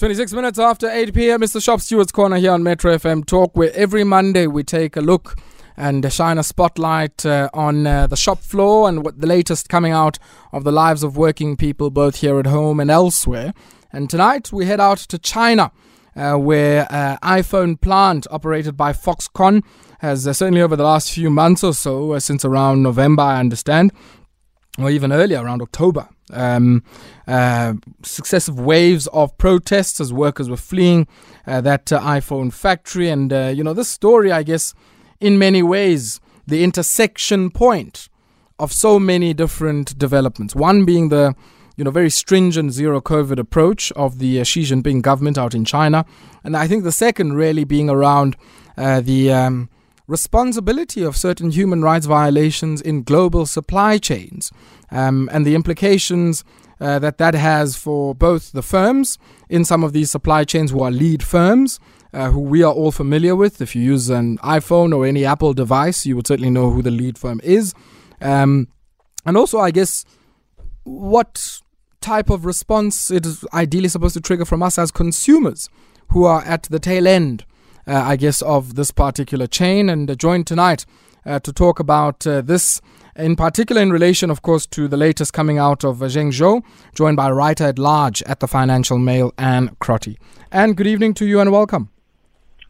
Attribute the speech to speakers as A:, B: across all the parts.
A: 26 minutes after 8 p.m. Mr. Shop Steward's Corner here on Metro FM Talk, where every Monday we take a look and shine a spotlight uh, on uh, the shop floor and what the latest coming out of the lives of working people, both here at home and elsewhere. And tonight we head out to China. Uh, where uh, iPhone plant operated by Foxconn has uh, certainly over the last few months or so, uh, since around November, I understand, or even earlier, around October, um, uh, successive waves of protests as workers were fleeing uh, that uh, iPhone factory. And, uh, you know, this story, I guess, in many ways, the intersection point of so many different developments. One being the you know, very stringent zero COVID approach of the uh, Xi Jinping government out in China. And I think the second really being around uh, the um, responsibility of certain human rights violations in global supply chains um, and the implications uh, that that has for both the firms in some of these supply chains who are lead firms. Uh, who we are all familiar with. If you use an iPhone or any Apple device, you would certainly know who the lead firm is. Um, and also, I guess, what type of response it is ideally supposed to trigger from us as consumers who are at the tail end, uh, I guess, of this particular chain. And uh, joined tonight uh, to talk about uh, this in particular in relation, of course, to the latest coming out of Zhengzhou, joined by writer at large at the Financial Mail, Ann Crotty. And good evening to you and welcome.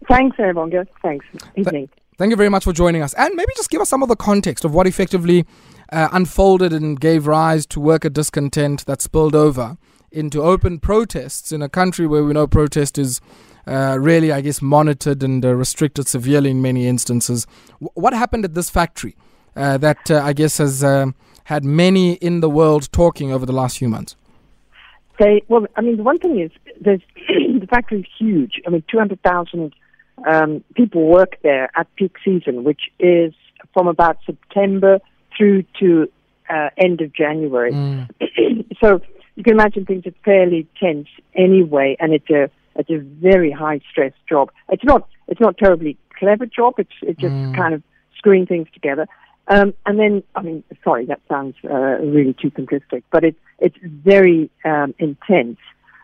B: Thanks, Ayabonga. Thanks. Evening. Th-
A: thank you very much for joining us. And maybe just give us some of the context of what effectively uh, unfolded and gave rise to worker discontent that spilled over into open protests in a country where we know protest is uh, really, I guess, monitored and uh, restricted severely in many instances. W- what happened at this factory uh, that uh, I guess has um, had many in the world talking over the last few months?
B: They, well, I mean, the one thing is, there's, the factory is huge. I mean, 200,000 um, people work there at peak season, which is from about September through to uh, end of January. Mm. so you can imagine things are fairly tense anyway, and it's a it's a very high stress job. It's not it's not terribly clever job. It's it's just mm. kind of screwing things together. Um, and then, I mean, sorry, that sounds uh, really too simplistic, but it's it's very um, intense.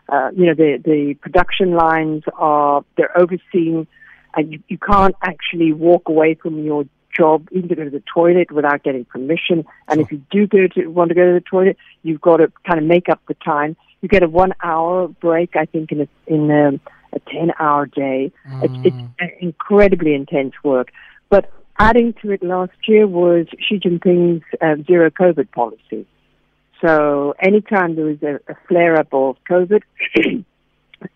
B: Uh, you know, the the production lines are they're overseen, and you, you can't actually walk away from your job even to go to the toilet without getting permission. And sure. if you do go to want to go to the toilet, you've got to kind of make up the time. You get a one hour break, I think, in a in a, a ten hour day. Mm. It's, it's incredibly intense work, but Adding to it last year was Xi Jinping's uh, zero COVID policy. So anytime there was a, a flare up of COVID,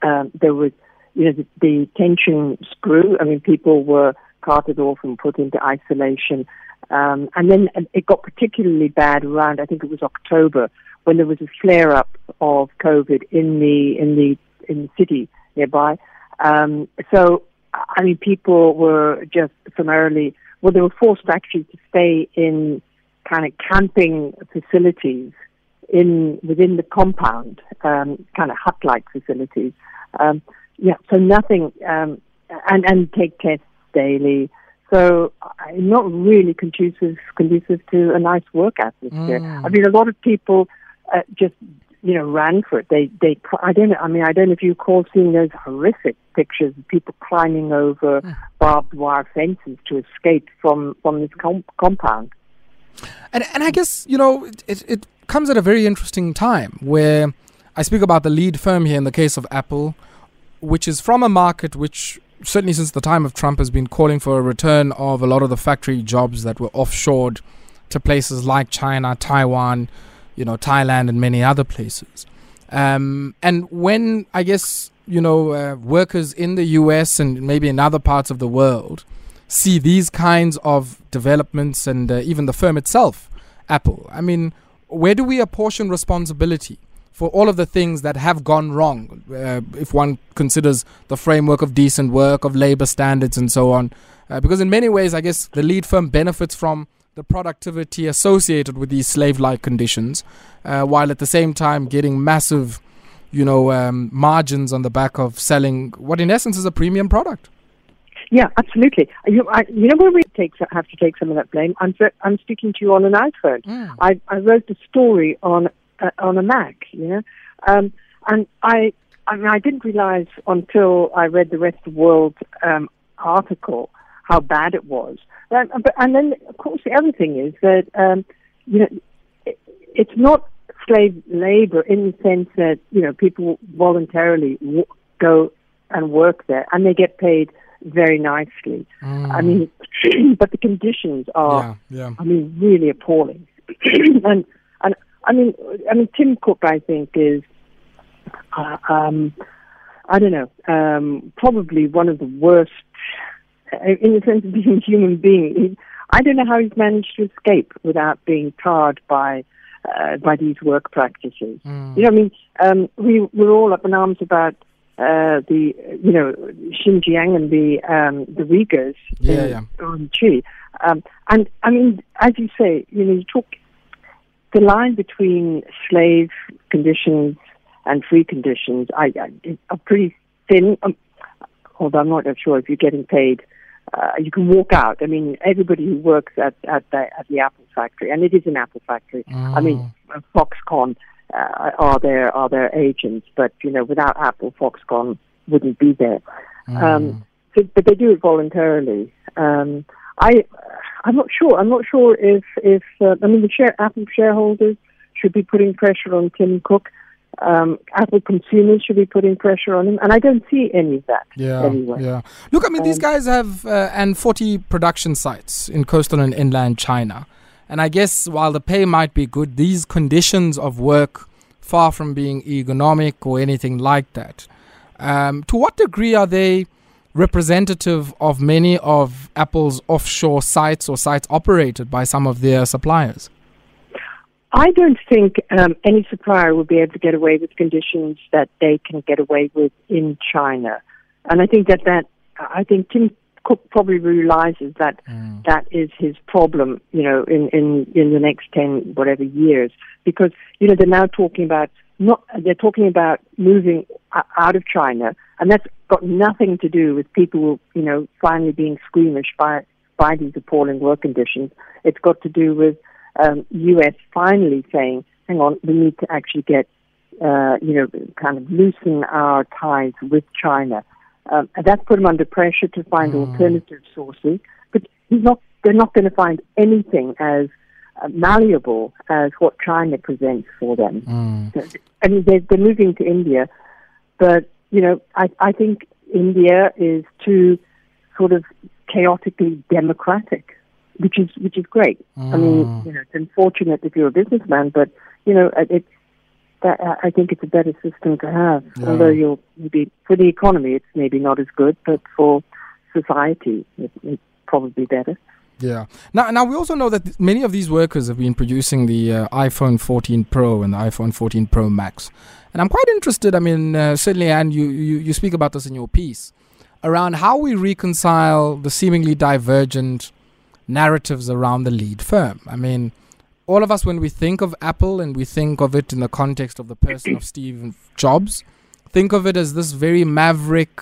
B: um, there was, you know, the, the tensions grew. I mean, people were carted off and put into isolation. Um, and then it got particularly bad around, I think it was October, when there was a flare up of COVID in the, in the, in the city nearby. Um, so, I mean, people were just summarily well, they were forced actually to stay in kind of camping facilities in within the compound, um, kind of hut-like facilities. Um, yeah, so nothing, um, and and take tests daily. So uh, not really conducive conducive to a nice work atmosphere. Mm. I mean, a lot of people uh, just you know, ran for it. They, they, I don't know, I mean, I don't know if you recall seeing those horrific pictures of people climbing over barbed wire fences to escape from, from this com- compound.
A: And, and I guess, you know, it, it comes at a very interesting time where I speak about the lead firm here in the case of Apple, which is from a market which certainly since the time of Trump has been calling for a return of a lot of the factory jobs that were offshored to places like China, Taiwan, you know, Thailand and many other places. Um, and when I guess you know uh, workers in the U.S. and maybe in other parts of the world see these kinds of developments and uh, even the firm itself, Apple. I mean, where do we apportion responsibility for all of the things that have gone wrong? Uh, if one considers the framework of decent work, of labor standards, and so on, uh, because in many ways, I guess the lead firm benefits from the productivity associated with these slave-like conditions, uh, while at the same time getting massive, you know, um, margins on the back of selling what in essence is a premium product.
B: Yeah, absolutely. You, I, you know where we take, have to take some of that blame? I'm, I'm speaking to you on an iPhone. Mm. I, I wrote the story on uh, on a Mac, you know, um, and I I mean, I didn't realize until I read the Rest of the World um, article how bad it was. But, and then, of course, the other thing is that um, you know it, it's not slave labor in the sense that you know people voluntarily w- go and work there, and they get paid very nicely. Mm. I mean, but the conditions are, yeah, yeah. I mean, really appalling. and and I mean, I mean, Tim Cook, I think, is, uh, um, I don't know, um, probably one of the worst in the sense of being a human being. I don't know how he's managed to escape without being tarred by uh, by these work practices. Mm. You know, I mean, um, we we're all up in arms about uh, the you know Xinjiang and the um, the Uyghurs
A: yeah, in
B: Urumqi. Um, and I mean, as you say, you know, you talk the line between slave conditions and free conditions I, I, are pretty thin. Um, although I'm not sure if you're getting paid. Uh, you can walk out. I mean, everybody who works at at the, at the Apple factory, and it is an Apple factory. Mm. I mean, mm. Foxconn uh, are their are their agents, but you know, without Apple, Foxconn wouldn't be there. Mm. Um, so, but they do it voluntarily. Um, I I'm not sure. I'm not sure if if uh, I mean the share, Apple shareholders should be putting pressure on Tim Cook. Um, Apple consumers should be putting pressure on him, and I don't see any of that.
A: Yeah,
B: anyway.
A: yeah. Look, I mean, um, these guys have uh, and 40 production sites in coastal and inland China. And I guess while the pay might be good, these conditions of work, far from being ergonomic or anything like that, um, to what degree are they representative of many of Apple's offshore sites or sites operated by some of their suppliers?
B: I don't think um, any supplier will be able to get away with conditions that they can get away with in China. And I think that that I think Tim Cook probably realizes that mm. that is his problem, you know, in, in, in the next 10, whatever years. Because, you know, they're now talking about, not, they're talking about moving out of China, and that's got nothing to do with people, you know, finally being squeamish by, by these appalling work conditions. It's got to do with um, U.S. finally saying, hang on, we need to actually get, uh, you know, kind of loosen our ties with China. Um, and that's put him under pressure to find mm. alternative sources. But he's not, they're not going to find anything as uh, malleable as what China presents for them. Mm. I mean, they're, they're moving to India, but, you know, I, I think India is too sort of chaotically democratic, which is which is great. Mm. I mean, mm. you know, it's unfortunate if you're a businessman, but you know, it's that I think it's a better system to have. Yeah. Although you'll maybe for the economy, it's maybe not as good, but for society, it, it's probably better.
A: Yeah. Now, now we also know that many of these workers have been producing the uh, iPhone 14 Pro and the iPhone 14 Pro Max, and I'm quite interested. I mean, uh, certainly, Ann, you, you you speak about this in your piece around how we reconcile the seemingly divergent narratives around the lead firm. I mean, all of us, when we think of Apple and we think of it in the context of the person of Steve Jobs, think of it as this very maverick,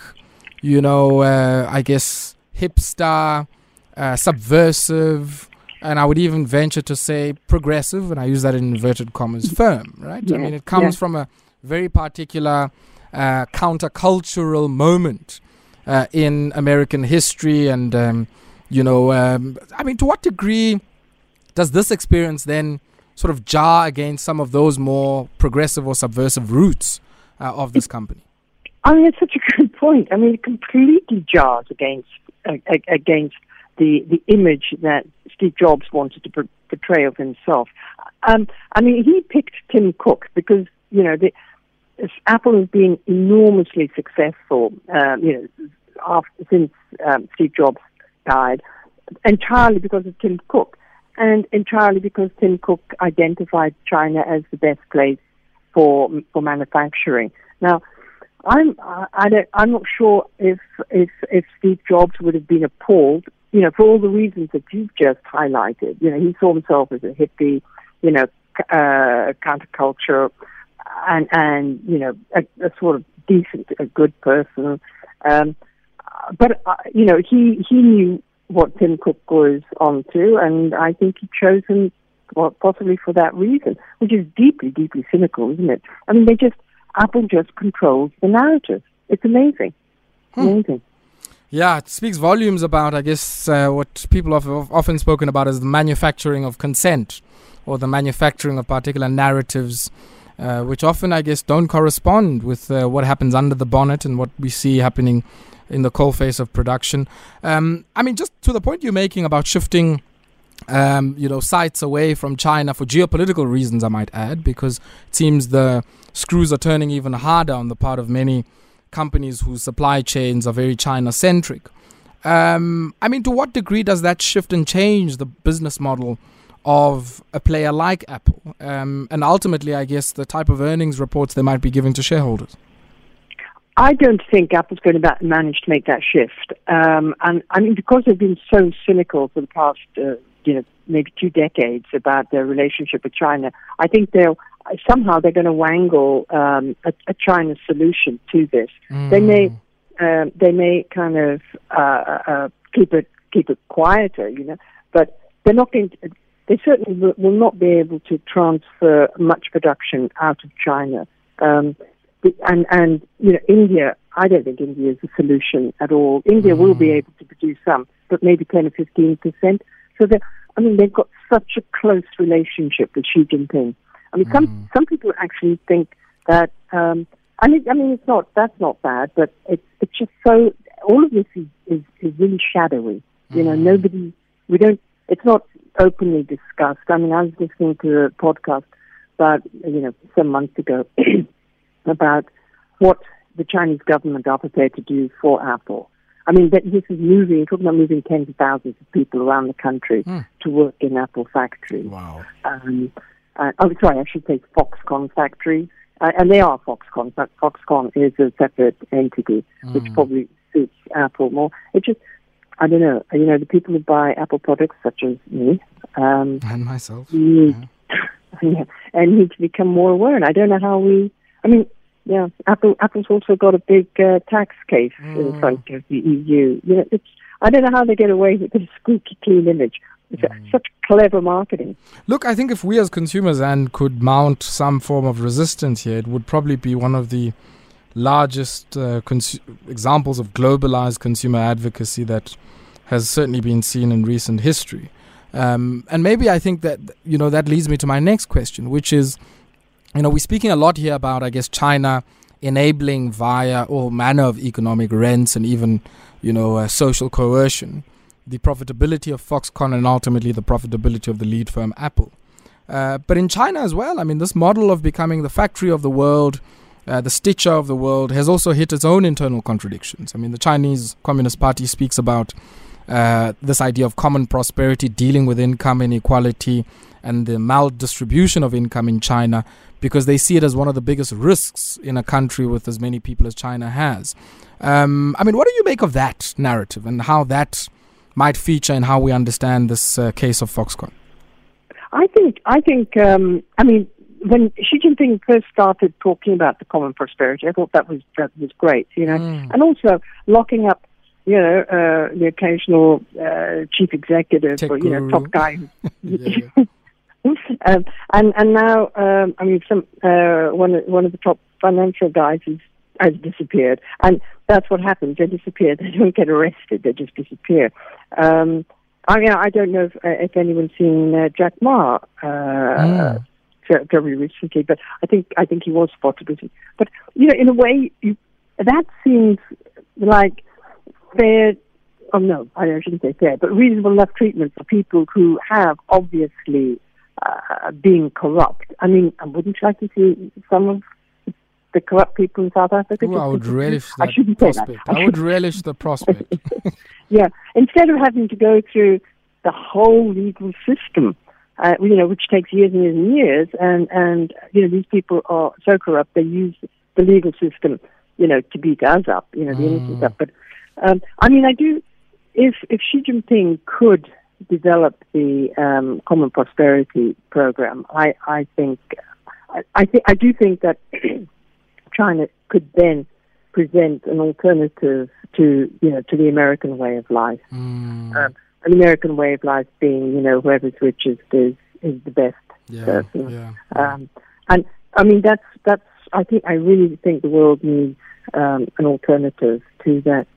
A: you know, uh, I guess hipster, uh, subversive, and I would even venture to say progressive, and I use that in inverted commas, firm, right? Yeah. I mean, it comes yeah. from a very particular uh, countercultural moment uh, in American history, and um, you know, um, I mean, to what degree does this experience then sort of jar against some of those more progressive or subversive roots uh, of this company?
B: I mean, it's such a good point. I mean, it completely jars against uh, against the the image that Steve Jobs wanted to portray of himself. Um, I mean, he picked Tim Cook because you know the, Apple has been enormously successful. Um, you know, after, since um, Steve Jobs died, entirely because of Tim Cook and entirely because Tim Cook identified China as the best place for for manufacturing. Now, I'm I don't, I'm not sure if if if Steve Jobs would have been appalled, you know, for all the reasons that you've just highlighted. You know, he saw himself as a hippie, you know, uh, counterculture, and and you know, a, a sort of decent, a good person. Um, but uh, you know, he he knew what Tim Cook goes on to, and I think he chose him well, possibly for that reason, which is deeply, deeply cynical, isn't it? I mean, they just Apple just controls the narrative. It's amazing. Hmm. Amazing.
A: Yeah, it speaks volumes about, I guess, uh, what people have often spoken about as the manufacturing of consent or the manufacturing of particular narratives, uh, which often, I guess, don't correspond with uh, what happens under the bonnet and what we see happening in the coal coalface of production. Um, I mean, just to the point you're making about shifting um, you know, sights away from China for geopolitical reasons, I might add, because it seems the screws are turning even harder on the part of many companies whose supply chains are very China centric. Um, I mean, to what degree does that shift and change the business model of a player like Apple? Um, and ultimately, I guess, the type of earnings reports they might be giving to shareholders?
B: I don't think Apple's going to manage to make that shift. Um, and I mean, because they've been so cynical for the past uh, you know, maybe two decades about their relationship with China. I think they'll somehow they're going to wangle um, a, a China solution to this. Mm. They may um, they may kind of uh, uh, keep it keep it quieter, you know, but they're not going. To, they certainly will, will not be able to transfer much production out of China. Um, and and you know India, I don't think India is a solution at all. India mm. will be mm. able to produce some, but maybe ten or fifteen percent. So they I mean, they've got such a close relationship with Xi Jinping. I mean, mm. some some people actually think that. Um, I mean, I mean, it's not that's not bad, but it's it's just so. All of this is is, is really shadowy. You know, mm. nobody. We don't. It's not openly discussed. I mean, I was listening to a podcast about you know some months ago about what the Chinese government are prepared to do for Apple. I mean, this is moving, talking about moving tens of thousands of people around the country mm. to work in Apple factories.
A: Wow.
B: Um, uh, oh, sorry, I should say Foxconn factories. Uh, and they are Foxconn, but Foxconn is a separate entity, mm. which probably suits Apple more. It just, I don't know, you know, the people who buy Apple products, such as me,
A: um, and myself,
B: need, yeah. and need to become more aware. And I don't know how we, I mean, yeah, Apple Apple's also got a big uh, tax case mm. in front of the EU. You know, it's I don't know how they get away with this squeaky clean image. It's mm. such clever marketing.
A: Look, I think if we as consumers and could mount some form of resistance here, it would probably be one of the largest uh, cons- examples of globalized consumer advocacy that has certainly been seen in recent history. Um, and maybe I think that you know that leads me to my next question, which is you know, we're speaking a lot here about, I guess, China enabling via all manner of economic rents and even, you know, uh, social coercion, the profitability of Foxconn and ultimately the profitability of the lead firm Apple. Uh, but in China as well, I mean, this model of becoming the factory of the world, uh, the stitcher of the world, has also hit its own internal contradictions. I mean, the Chinese Communist Party speaks about uh, this idea of common prosperity, dealing with income inequality and the maldistribution of income in China because they see it as one of the biggest risks in a country with as many people as China has. Um, I mean, what do you make of that narrative and how that might feature in how we understand this uh, case of Foxconn?
B: I think, I think, um, I mean, when Xi Jinping first started talking about the common prosperity, I thought that was that was great, you know, mm. and also locking up, you know, uh, the occasional uh, chief executive Tech or you know top guy. yeah, yeah. um, and and now, um, I mean, some uh, one one of the top financial guys has, has disappeared, and that's what happens. They disappear. They don't get arrested. They just disappear. Um, I mean, I don't know if, uh, if anyone's seen uh, Jack Ma. Uh, mm. Very recently, but I think I think he was spotted. But you know, in a way, you, that seems like fair oh no, I shouldn't say fair, but reasonable enough treatment for people who have obviously uh, being corrupt. I mean, I wouldn't you like to see some of the corrupt people in South Africa?
A: Ooh, I would relish I shouldn't prospect. Say that. I, I would relish the prospect.
B: yeah, instead of having to go through the whole legal system, uh, you know, which takes years and years and years, and and you know these people are so corrupt they use the legal system, you know, to beat us up, you know, the mm. innocent up. But um, I mean, I do. If if Xi Jinping could develop the um, Common Prosperity Program, I, I think I, I, th- I do think that China could then present an alternative to you know to the American way of life. Mm. Um, an American way of life being you know whoever's richest is is the best
A: yeah,
B: person.
A: Yeah,
B: um, and I mean that's that's I think I really think the world needs um, an alternative to that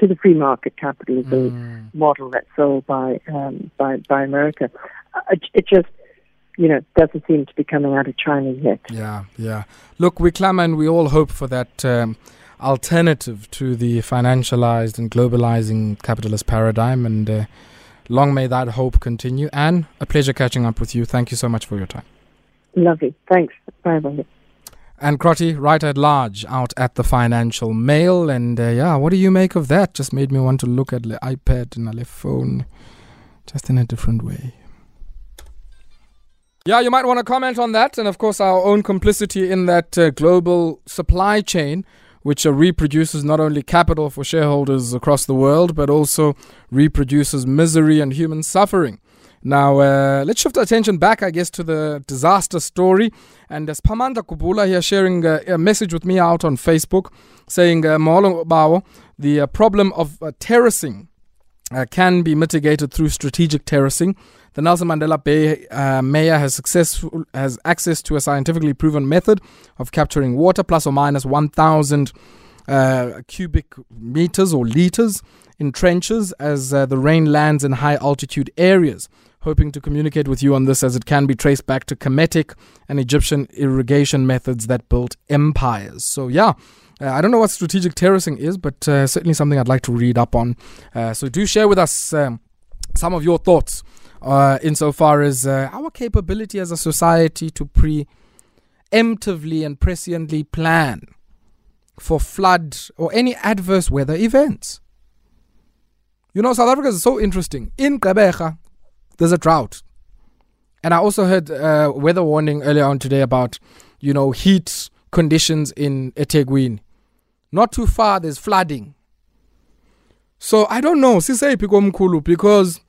B: to the free market capitalism mm. model that's sold by um, by by America. Uh, it, it just you know, doesn't seem to be coming out of China yet.
A: Yeah, yeah. Look, we clamour and we all hope for that um, alternative to the financialized and globalizing capitalist paradigm. And uh, long may that hope continue. Ann, a pleasure catching up with you. Thank you so much for your time.
B: Lovely. Thanks. Bye bye.
A: Ann Crotty, writer at large, out at the Financial Mail. And uh, yeah, what do you make of that? Just made me want to look at the iPad and the phone just in a different way. Yeah, you might want to comment on that, and of course, our own complicity in that uh, global supply chain, which uh, reproduces not only capital for shareholders across the world, but also reproduces misery and human suffering. Now, uh, let's shift attention back, I guess, to the disaster story. And as Pamanda Kubula here sharing uh, a message with me out on Facebook saying, uh, Bawo, the uh, problem of uh, terracing uh, can be mitigated through strategic terracing. The Nelson Mandela Bay uh, mayor has successful has access to a scientifically proven method of capturing water, plus or minus 1,000 uh, cubic meters or liters in trenches as the rain lands in high altitude areas. Hoping to communicate with you on this as it can be traced back to Kemetic and Egyptian irrigation methods that built empires. So, yeah. Uh, I don't know what strategic terracing is, but uh, certainly something I'd like to read up on. Uh, so do share with us um, some of your thoughts uh, insofar as uh, our capability as a society to preemptively and presciently plan for flood or any adverse weather events. You know, South Africa is so interesting. In Gqeberha, there's a drought. And I also heard uh, weather warning earlier on today about, you know, heat conditions in eThekwini. Not too far, there's flooding. So I don't know, because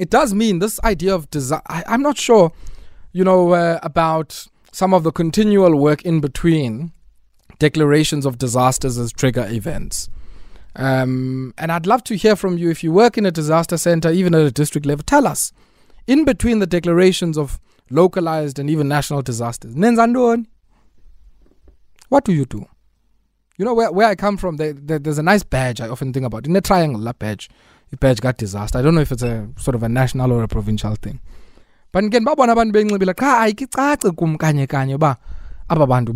A: it does mean this idea of design. I'm not sure, you know, uh, about some of the continual work in between declarations of disasters as trigger events. Um, and I'd love to hear from you if you work in a disaster center, even at a district level. Tell us, in between the declarations of localized and even national disasters, what do you do? You know where, where I come from, there, there, there's a nice badge I often think about. In a triangle, badge i-badge got disaster i don't know if it's a sort of a national or a provincial thing but ngike ndibabona abantu bencibile qha ayikicaci kum kanye kanye uba aba bantu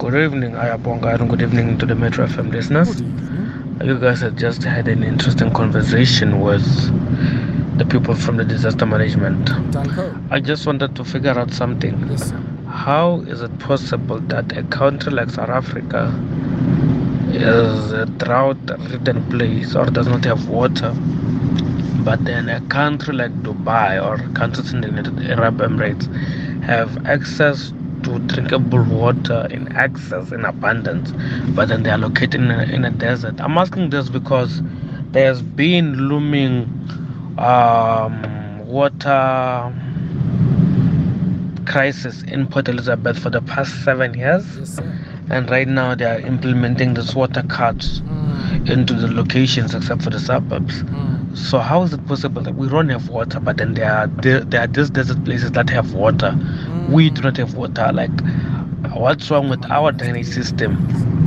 C: Good evening, Ayabonga, and good evening to the Metro FM listeners. You guys have just had an interesting conversation with the people from the disaster management. I just wanted to figure out something. How is it possible that a country like South Africa is a drought ridden place or does not have water. But then a country like Dubai or countries in the Arab Emirates have access to drinkable water in excess, in abundance, but then they are located in a, in a desert. I'm asking this because there's been looming um, water crisis in Port Elizabeth for the past seven years.
A: Yes,
C: and right now they are implementing this water cuts
A: mm.
C: into the locations except for the suburbs.
A: Mm.
C: So how is it possible that we don't have water, but then there are there, there are these desert places that have water? We do not have water. Like, what's wrong with our drainage system?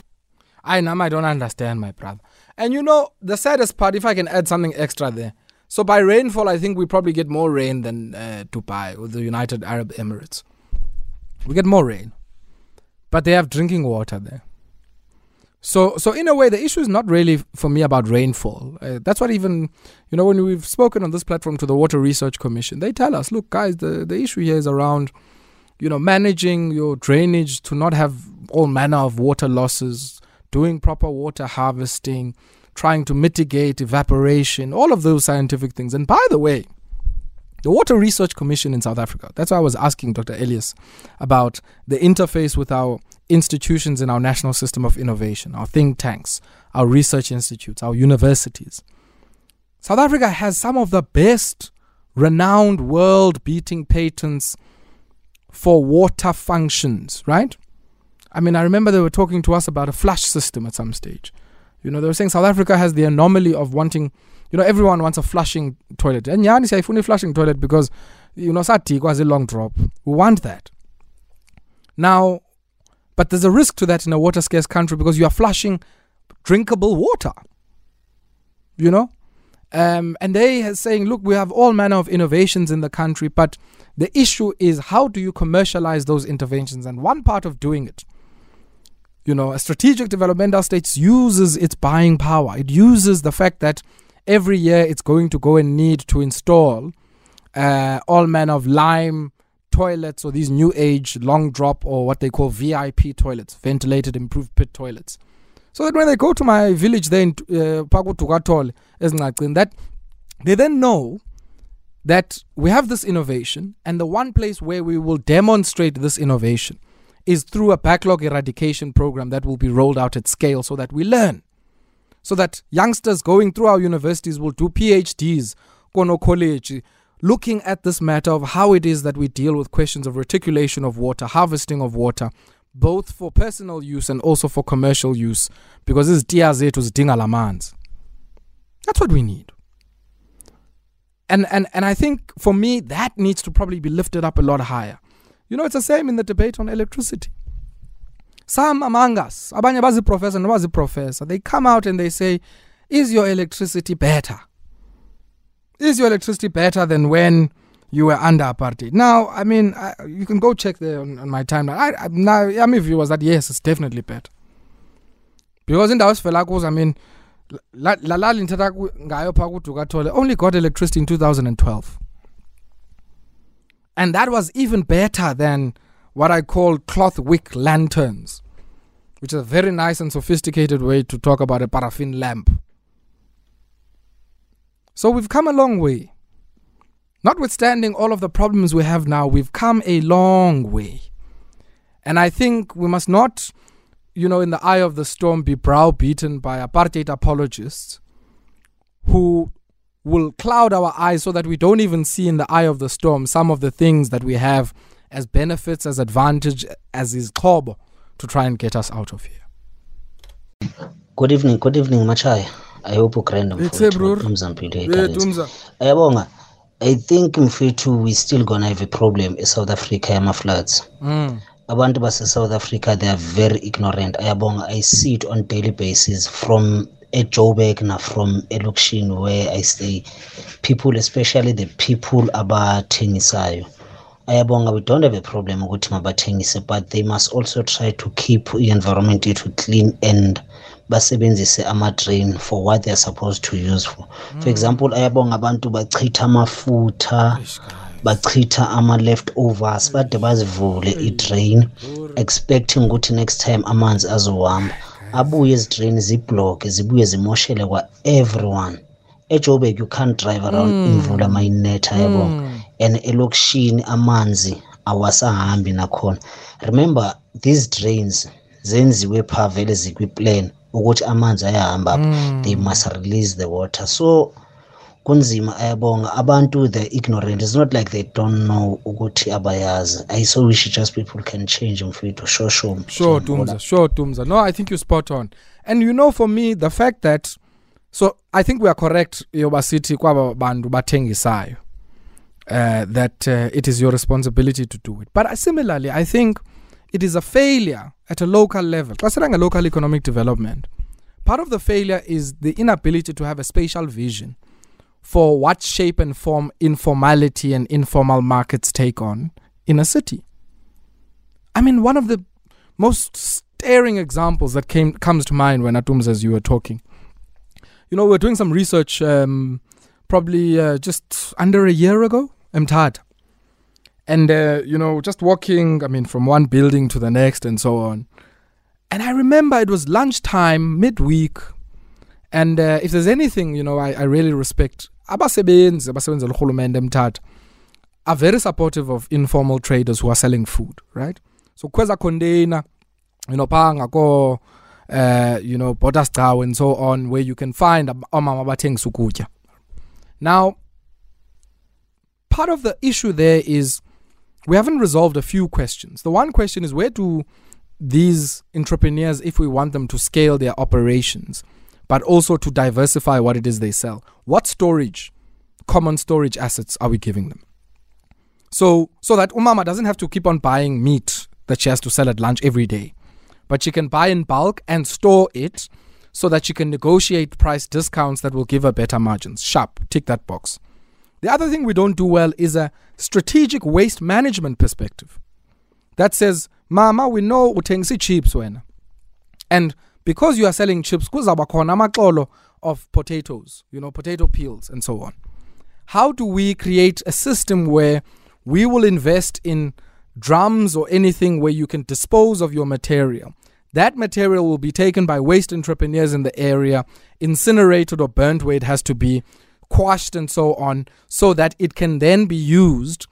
A: I know I don't understand, my brother. And you know the saddest part, if I can add something extra there. So by rainfall, I think we probably get more rain than uh, Dubai or the United Arab Emirates. We get more rain but they have drinking water there. So, so in a way, the issue is not really for me about rainfall. Uh, that's what even, you know, when we've spoken on this platform to the Water Research Commission, they tell us, look, guys, the, the issue here is around, you know, managing your drainage to not have all manner of water losses, doing proper water harvesting, trying to mitigate evaporation, all of those scientific things. And by the way, the Water Research Commission in South Africa. That's why I was asking Dr. Elias about the interface with our institutions in our national system of innovation, our think tanks, our research institutes, our universities. South Africa has some of the best renowned world beating patents for water functions, right? I mean, I remember they were talking to us about a flush system at some stage. You know, they were saying South Africa has the anomaly of wanting you know everyone wants a flushing toilet and yani siyayifuna a flushing toilet because you know sathi a long drop we want that Now, but there's a risk to that in a water scarce country because you are flushing drinkable water. You know? Um, and they are saying, look, we have all manner of innovations in the country, but the issue is how do you commercialize those interventions? And one part of doing it, you know, a strategic developmental state uses its buying power. It uses the fact that every year it's going to go and need to install uh, all manner of lime toilets or these new age long drop or what they call VIP toilets, ventilated improved pit toilets. So that when they go to my village there in uh, Pakutukatole, that they then know that we have this innovation, and the one place where we will demonstrate this innovation is through a backlog eradication program that will be rolled out at scale so that we learn. So that youngsters going through our universities will do PhDs, Kono College, looking at this matter of how it is that we deal with questions of reticulation of water, harvesting of water, both for personal use and also for commercial use, because this tia was dinga lamans. That's what we need. And, and, and I think for me, that needs to probably be lifted up a lot higher. You know, it's the same in the debate on electricity. Some among us, abanye bazi professor nobazi professor, they come out and they say, is your electricity better? Is your electricity better than when you were under apartheid? Now, I mean, I, you can go check there on, on my timeline. I, I, now, I'm view was that yes, it's definitely better. Because in the house, I mean, lalali ngayo phaa kudukathole only got electricity in 2012 and that was even better than what I call cloth wick lanterns, which is a very nice and sophisticated way to talk about a paraffin lamp. So we've come a long way. Notwithstanding all of the problems we have now, we've come a long way. And I think we must not, you know, in the eye of the storm, be browbeaten by apartheid apologists who will cloud our eyes so that we don't even see in the eye of the storm some of the things that we have as benefits, as advantage, as is kobo to try and get us out of here.
D: Good evening, good evening, Machai. I hope you're grand. Ayabonga. I think mfethu we're still gonna have a problem in South Africa yama floods. Mm. Abantu base-South Africa they are very ignorant. Ayabonga. I see it on daily basis from eJoburg na from elokishini where I stay. People especially the people abathengisayo. Ayabonga we don't have a problem ukuthi mabathengise but they must also try to keep i-environment yethu clean and basebenzise ama-drain for what they're supposed to use for for example ayabonga abantu bachitha amafutha bachitha ama-leftovers bade bazivule i-drain expecting ukuthi next time amanzi azohamba abuye ezidrain zibhlokhe zibuye zimoshele kwa-everyone ejoburg you can't drive around mm. imvula mayinetha yabonga mm. and elokishini amanzi awasahambi nakhona remember these drains zenziwe pha vele zikwiplan ukuthi amanzi ayahamba mm. they must release the water so kunzima ayabonga. Abantu they're ignorant. It's not like they don't know ukuthi abayazi. I so wish just people can change mfethu. Sure sure
A: sure Dumza sure Dumza no i think you spot on. And you know for me the fact that so i think we are correct yoba sithi kwaba bantu bathengisayo uh, that uh, it is your responsibility to do it. But uh, similarly i think it is a failure at a local level. Considering a local economic development, part of the failure is the inability to have a spatial vision for what shape and form informality and informal markets take on in a city. I mean, one of the most staring examples that came comes to mind when Atums as you were talking. You know, we are doing some research um, probably uh, just under a year ago, Mthatha and uh, you know just walking i mean from one building to the next and so on and i remember it was lunchtime midweek and uh, if there's anything you know i, I really respect abasebenzi abasebenza lurhulumente emthatha are very supportive of informal traders who are selling food right so kweza container you know phaa ngako uh, you know Bottasgcawu and so on where you can find omama abathengisa ukutya now part of the issue there is we haven't resolved a few questions. The one question is where do these entrepreneurs, if we want them to scale their operations, but also to diversify what it is they sell, what storage, common storage assets are we giving them? So, so that Umama doesn't have to keep on buying meat that she has to sell at lunch every day. But she can buy in bulk and store it so that she can negotiate price discounts that will give her better margins. Sharp, tick that box. The other thing we don't do well is a strategic waste management perspective that says, Mama, we know uthengisa chips when. And because you are selling chips, kuzaba khona of potatoes, you know, potato peels and so on. How do we create a system where we will invest in drums or anything where you can dispose of your material? That material will be taken by waste entrepreneurs in the area, incinerated or burnt where it has to be, quashed and so on, so that it can then be used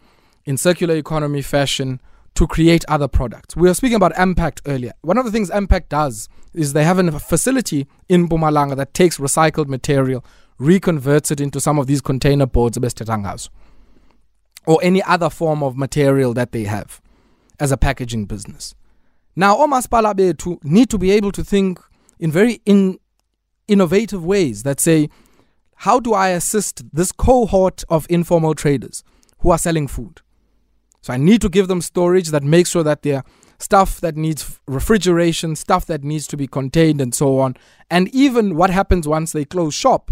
A: in circular economy fashion to create other products. We were speaking about Mpact earlier. One of the things Mpact does is they have a facility in Mpumalanga that takes recycled material, reconverts it into some of these container boards, or any other form of material that they have as a packaging business. Now, omasipala bethu need to be able to think in very in innovative ways that say, how do I assist this cohort of informal traders who are selling food? So I need to give them storage that makes sure that their stuff that needs refrigeration, stuff that needs to be contained, and so on. And even what happens once they close shop.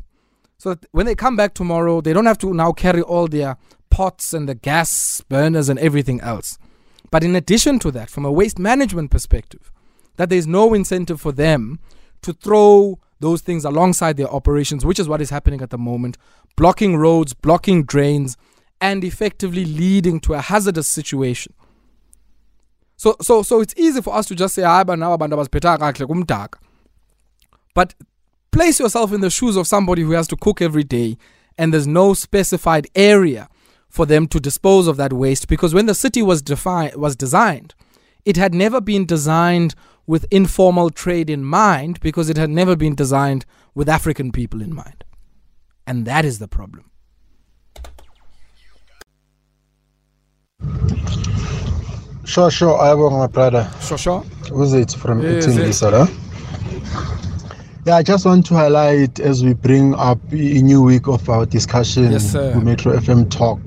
A: So that when they come back tomorrow, they don't have to now carry all their pots and the gas burners and everything else. But in addition to that, from a waste management perspective, that there's no incentive for them to throw those things alongside their operations, which is what is happening at the moment, blocking roads, blocking drains, and effectively leading to a hazardous situation. So, so, so it's easy for us to just say, but place yourself in the shoes of somebody who has to cook every day and there's no specified area for them to dispose of that waste because when the city was defi- was designed it had never been designed with informal trade in mind because it had never been designed with African people in mind. And that is the problem
E: Sure, sure. I will, my brother.
A: Sure, sure.
E: Who's it from
A: Yes,
E: Eating
A: yes.
E: Lisa, Yeah, I just want to highlight as we bring up a new week of our discussion
A: Yes, sir.
E: with Metro FM Talk